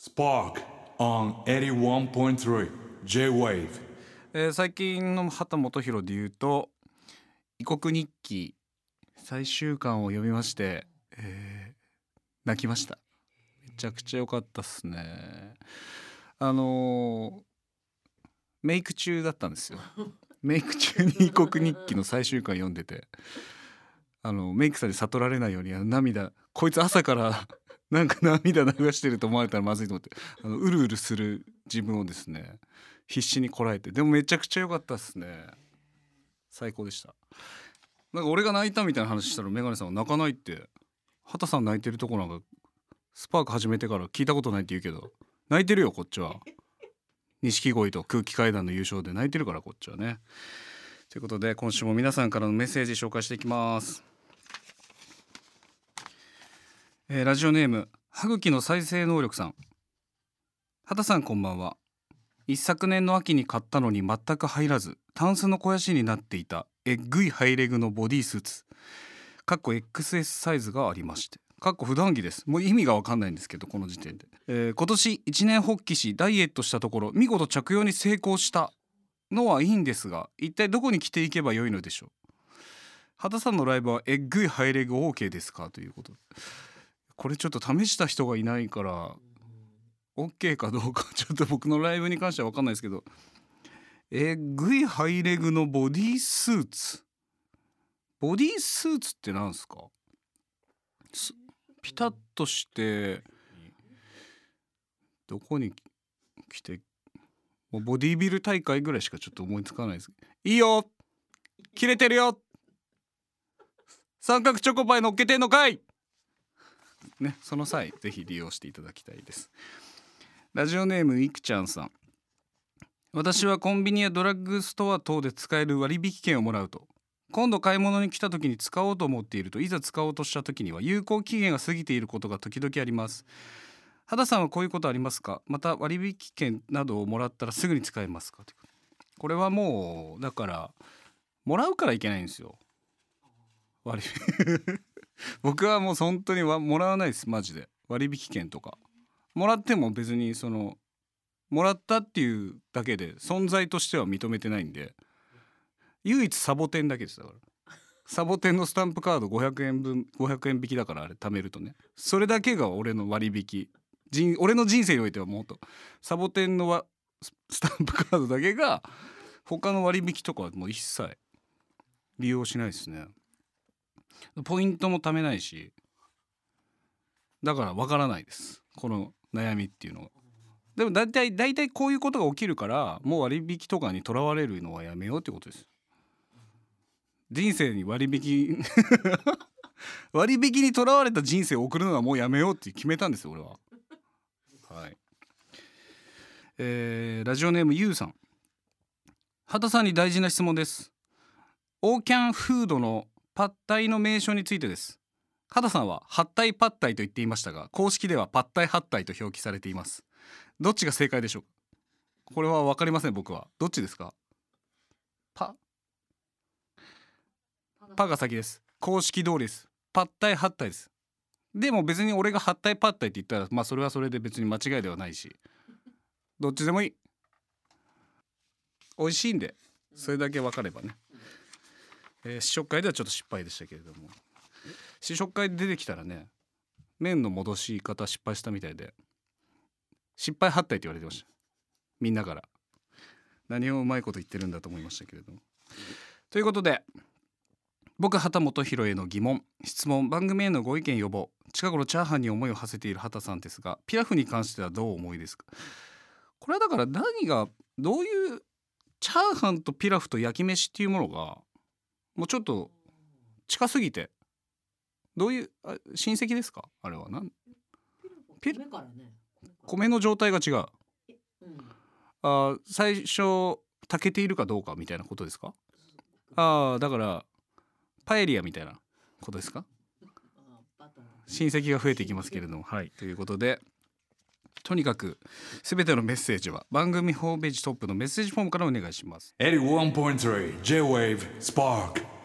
Spark on 81.3 J-Wave. えー最近の畑基博で言うと「異国日記」最終巻を読みまして、えー泣きました。めちゃくちゃ良かったっすね。あのーメイク中だったんですよ。メイク中に「異国日記」の最終巻読んでて。あのメイクさんに悟られないようにあの涙こいつ朝からなんか涙流してると思われたらまずいと思ってあのうるうるする自分をですね必死にこらえて。でもめちゃくちゃ良かったですね。最高でした。なんか俺が泣いたみたいな話したらメガネさんは泣かないって。畑さん泣いてるとこなんかスパーク始めてから聞いたことないって言うけど泣いてるよこっちは。錦鯉と空気階段の優勝で泣いてるからこっちはね。ということで今週も皆さんからのメッセージ紹介していきます、えーラジオネーム歯茎の再生能力さん。畑さんこんばんは。一昨年の秋に買ったのに全く入らずタンスの肥やしになっていたえっぐいハイレグのボディスーツ。かっこ XS サイズがありまして。かっこ普段着です。もう意味がわかんないんですけどこの時点で、えー今年一年発起しダイエットしたところ見事着用に成功したのはいいんですが一体どこに着ていけばよいのでしょう。畑さんのライブはえっぐいハイレグ OK ですか？ということこれちょっと試した人がいないから OK かどうかちょっと僕のライブに関しては分かんないですけどえぐいハイレグのボディースーツ。ボディースーツってなんですか？ピタッとしてどこに来てもうボディービル大会ぐらいしかちょっと思いつかないです。けどいいよ！切れてるよ！三角チョコパイ乗っけてんのかい！ねその際ぜひ利用していただきたいです。ラジオネームいくちゃんさん。私はコンビニやドラッグストア等で使える割引券をもらうと。今度買い物に来た時に使おうと思っているといざ使おうとした時には有効期限が過ぎていることが時々あります。肌さんはこういうことありますか？また割引券などをもらったらすぐに使えますか？ことこれはもうだからもらうからいけないんですよ。割引。僕はもう本当にわもらわないですマジで。割引券とか。もらっても別にそのもらったっていうだけで存在としては認めてないんで。唯一サボテンだけですだから。サボテンのスタンプカード500円分500円引きだからあれ貯めるとね。それだけが俺の割引。人俺の人生においてはもっと。サボテンのススタンプカードだけが他の割引とかはもう一切利用しないですね。ポイントも貯めないしだからわからないです。この悩みっていうのが。でも大体大体こういうことが起きるからもう割引とかにとらわれるのはやめようってことです。人生に割引 割引にとらわれた人生を送るのはもうやめようって決めたんですよ俺は。はい。えーラジオネームゆうさん。畑さんに大事な質問です。オーキャンフードのパッタイの名称についてです。畑さんはハッタイパッタイと言っていましたが公式ではパッタイハッタイと表記されています。どっちが正解でしょうか？これは分かりません僕は。どっちですか？パ。パが先。です。公式通りです。パッタイハッタイです。でも別に俺がハッタイパッタイって言ったらまあそれはそれで別に間違いではないし。どっちでもいい。美味しいんでそれだけ分かればね、えー試食会ではちょっと失敗でしたけれども。試食会で出てきたらね麺の戻し方失敗したみたいで失敗ハッタイって言われてました。みんなから。何をうまいこと言ってるんだと思いましたけれども。ということで僕畑本博への疑問。質問。番組へのご意見予防。近頃チャーハンに思いを馳せている畑さんですがピラフに関してはどう思いですか？これはだから何がどういうチャーハンとピラフと焼き飯っていうものがもうちょっと近すぎて。どういうあ親戚ですか？あれはな。んピ米からね。米の状態が違う。うん。あー最初炊けているかどうかみたいなことですか？ああだからパエリアみたいなことですか？あバター。親戚が増えていきますけれども。はい。ということでとにかくすべてのメッセージは番組ホームページトップのメッセージフォームからお願いします。81.3 J-Wave Spark